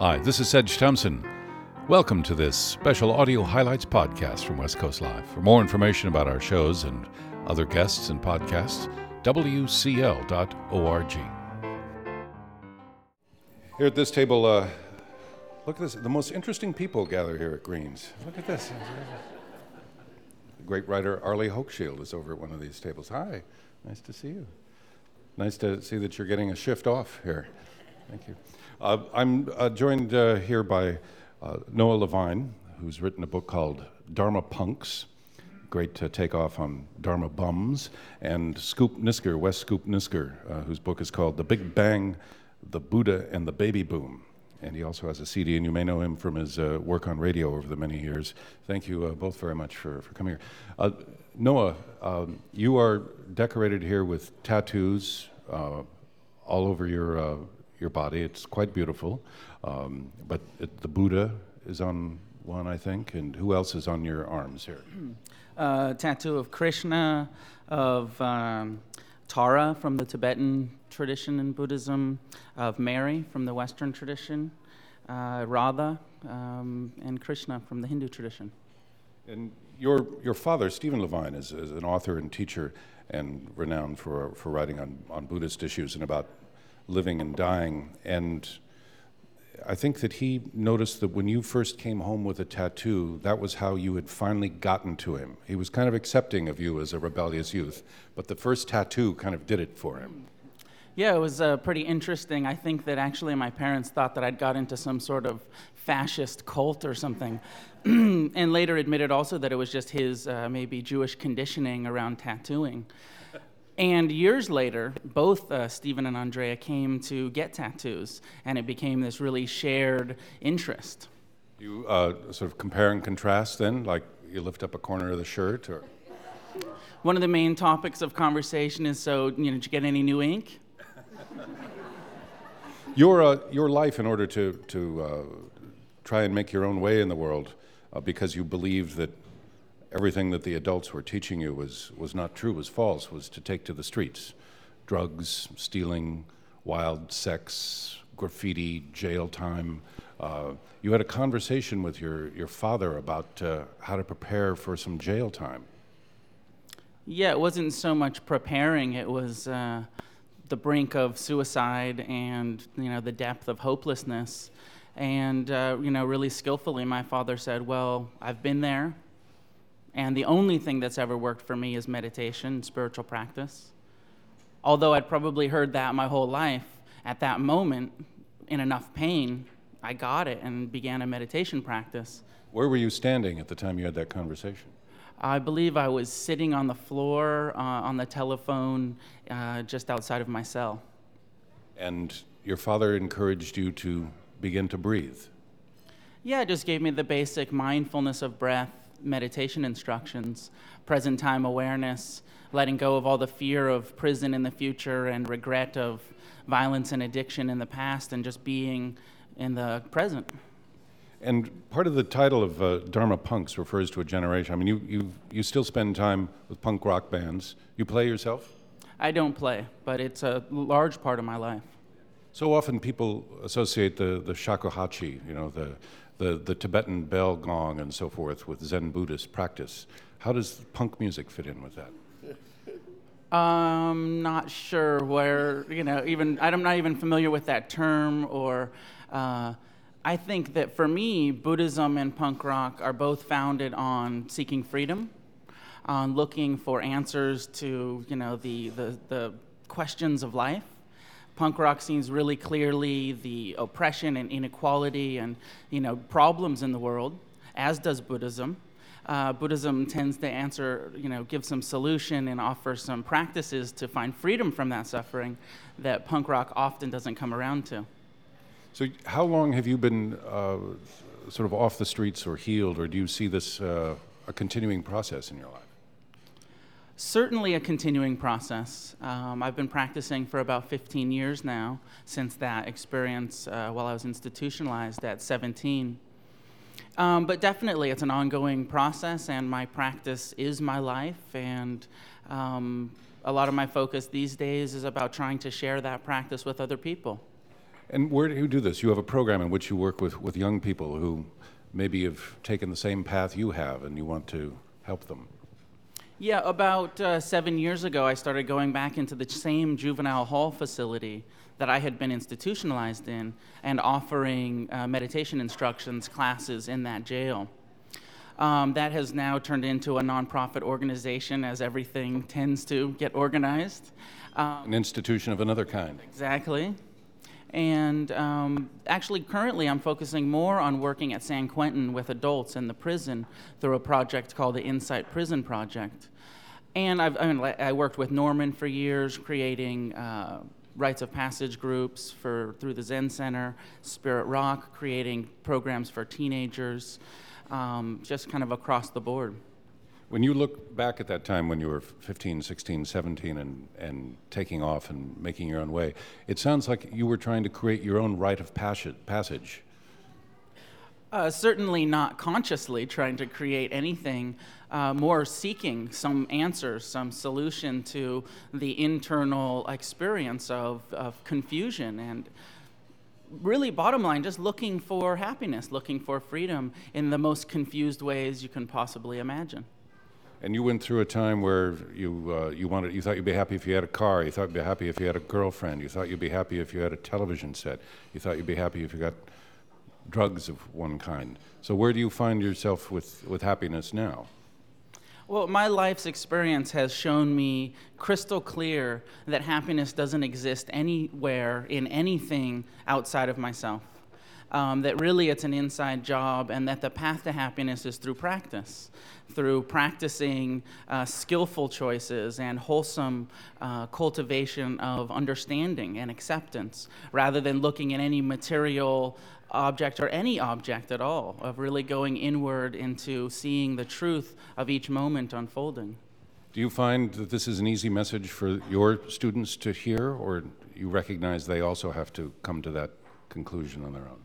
Hi, this is Sedge Thompson. Welcome to this special audio highlights podcast from West Coast Live. For more information about our shows and other guests and podcasts, wcl.org. Here at this table, uh, look at this. The most interesting people gather here at Greens. Look at this. The great writer Arlie Hochschild is over at one of these tables. Hi, nice to see you. Nice to see that you're getting a shift off here. Thank you. Uh, I'm uh, joined uh, here by uh, Noah Levine, who's written a book called Dharma Punx. Great to take off on Dharma Bums. And Scoop Nisker, Wes Scoop Nisker, uh, whose book is called The Big Bang, The Buddha, and the Baby Boom. And he also has a CD, and you may know him from his uh, work on radio over the many years. Thank you both very much for, for coming here. Noah, um, you are decorated here with tattoos all over your, your body. It's quite beautiful. Um, but it, the Buddha is on one, I think. And who else is on your arms here? Uh, tattoo of Krishna, of um, Tara from the Tibetan tradition in Buddhism, of Mary from the Western tradition, uh, Radha, um, and Krishna from the Hindu tradition. And your, your father, Stephen Levine, is, is an author and teacher and renowned for, for writing on, on Buddhist issues and about living and dying. And I think that he noticed that when you first came home with a tattoo, that was how you had finally gotten to him. He was kind of accepting of you as a rebellious youth, but the first tattoo kind of did it for him. Yeah, it was uh, pretty interesting. I think that actually my parents thought that I'd got into some sort of fascist cult or something, and later admitted also that it was just his uh, maybe Jewish conditioning around tattooing. And years later, both uh, Stephen and Andrea came to get tattoos, and it became this really shared interest. You uh, sort of compare and contrast then, like you lift up a corner of the shirt, or one of the main topics of conversation is so, you know, did you get any new ink? your, uh, your life, in order to, to uh, try and make your own way in the world, uh, because you believed that everything that the adults were teaching you was, was not true, was false, was to take to the streets. Drugs, stealing, wild sex, graffiti, jail time. Uh, you had a conversation with your, your father about uh, how to prepare for some jail time. Yeah, it wasn't so much preparing, it was uh, the brink of suicide and you know the depth of hopelessness. And uh, you know, really skillfully, my father said, "Well, I've been there. And the only thing that's ever worked for me is meditation, spiritual practice. Although I'd probably heard that my whole life, at that moment, in enough pain, I got it and began a meditation practice. Where were you standing at the time you had that conversation? I believe I was sitting on the floor uh, on the telephone uh, just outside of my cell. And your father encouraged you to begin to breathe? Yeah, it just gave me the basic mindfulness of breath meditation instructions, present time awareness, letting go of all the fear of prison in the future and regret of violence and addiction in the past, and just being in the present. And part of the title of uh, Dharma Punx refers to a generation. I mean, you, you, you still spend time with punk rock bands. You play yourself? I don't play, but it's a large part of my life. So often people associate the, the shakuhachi, you know, the, the, the Tibetan bell gong and so forth with Zen Buddhist practice. How does punk music fit in with that? I'm not sure where, you know, even, I'm not even familiar with that term or. Uh, I think that for me, Buddhism and punk rock are both founded on seeking freedom, on looking for answers to, you know, the, the, the questions of life punk rock sees really clearly the oppression and inequality and you know problems in the world, as does Buddhism. Uh, Buddhism tends to answer, you know, give some solution and offer some practices to find freedom from that suffering that punk rock often doesn't come around to. So, how long have you been uh, sort of off the streets or healed, or do you see this uh, a continuing process in your life? Certainly a continuing process. Um, I've been practicing for about 15 years now since that experience uh, while I was institutionalized at 17. Um, but definitely, it's an ongoing process, and my practice is my life. And um, a lot of my focus these days is about trying to share that practice with other people. And where do you do this? You have a program in which you work with, with young people who maybe have taken the same path you have and you want to help them. Yeah, about uh, seven years ago, I started going back into the same juvenile hall facility that I had been institutionalized in and offering uh, meditation instructions classes in that jail. Um, that has now turned into a nonprofit organization, as everything tends to get organized. Um, An institution of another kind. Exactly. And um, actually, currently, I'm focusing more on working at San Quentin with adults in the prison through a project called the Insight Prison Project. And I've, I, mean, I worked with Norman for years, creating uh, rites of passage groups for through the Zen Center, Spirit Rock, creating programs for teenagers, um, just kind of across the board. When you look back at that time when you were 15, 16, 17, and, and taking off and making your own way, it sounds like you were trying to create your own rite of passage. Uh, certainly not consciously trying to create anything, uh, more seeking some answers, some solution to the internal experience of, of confusion and really bottom line just looking for happiness looking for freedom in the most confused ways you can possibly imagine and you went through a time where you uh, you wanted you thought you'd be happy if you had a car, you thought you'd be happy if you had a girlfriend, you thought you'd be happy if you had a television set, you thought you'd be happy if you got drugs of one kind. So where do you find yourself with, with happiness now? Well, my life's experience has shown me crystal clear that happiness doesn't exist anywhere in anything outside of myself um, that really it's an inside job and that the path to happiness is through practice, through practicing uh, skillful choices and wholesome uh, cultivation of understanding and acceptance, rather than looking at any material object or any object at all, of really going inward into seeing the truth of each moment unfolding. Do you find that this is an easy message for your students to hear, or you recognize they also have to come to that conclusion on their own?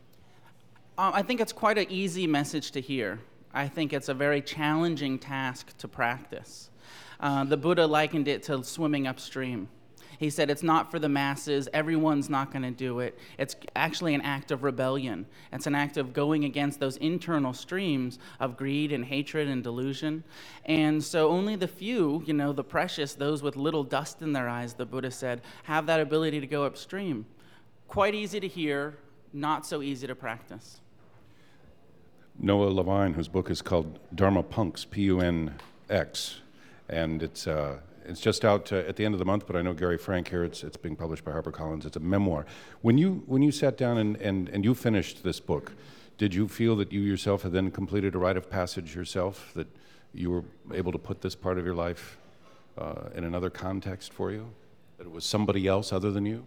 Um, I think it's quite an easy message to hear. I think it's a very challenging task to practice. Uh, the Buddha likened it to swimming upstream. He said it's not for the masses, everyone's not going to do it. It's actually an act of rebellion. It's an act of going against those internal streams of greed and hatred and delusion. And so only the few, you know, the precious, those with little dust in their eyes, the Buddha said, have that ability to go upstream. Quite easy to hear, not so easy to practice. Noah Levine, whose book is called Dharma Punx, P U N X, and it's uh, it's just out uh, at the end of the month. But I know Gary Frank here. It's it's being published by HarperCollins. It's a memoir. When you when you sat down and, and, and you finished this book, did you feel that you yourself had then completed a rite of passage yourself? That you were able to put this part of your life uh, in another context for you? That it was somebody else other than you?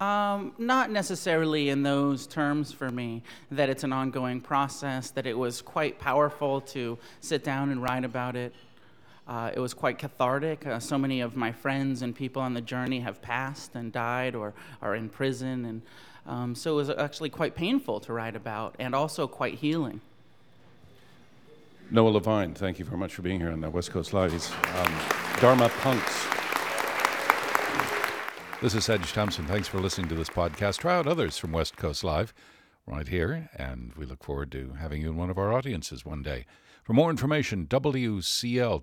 Um, not necessarily in those terms for me, that it's an ongoing process, that it was quite powerful to sit down and write about it. Uh, it was quite cathartic. Uh, so many of my friends and people on the journey have passed and died or are in prison. And um, so it was actually quite painful to write about and also quite healing. Noah Levine, thank you very much for being here on the West Coast Live. He's um, Dharma Punx. This is Sedge Thompson. Thanks for listening to this podcast. Try out others from West Coast Live right here, and we look forward to having you in one of our audiences one day. For more information, WCL.org.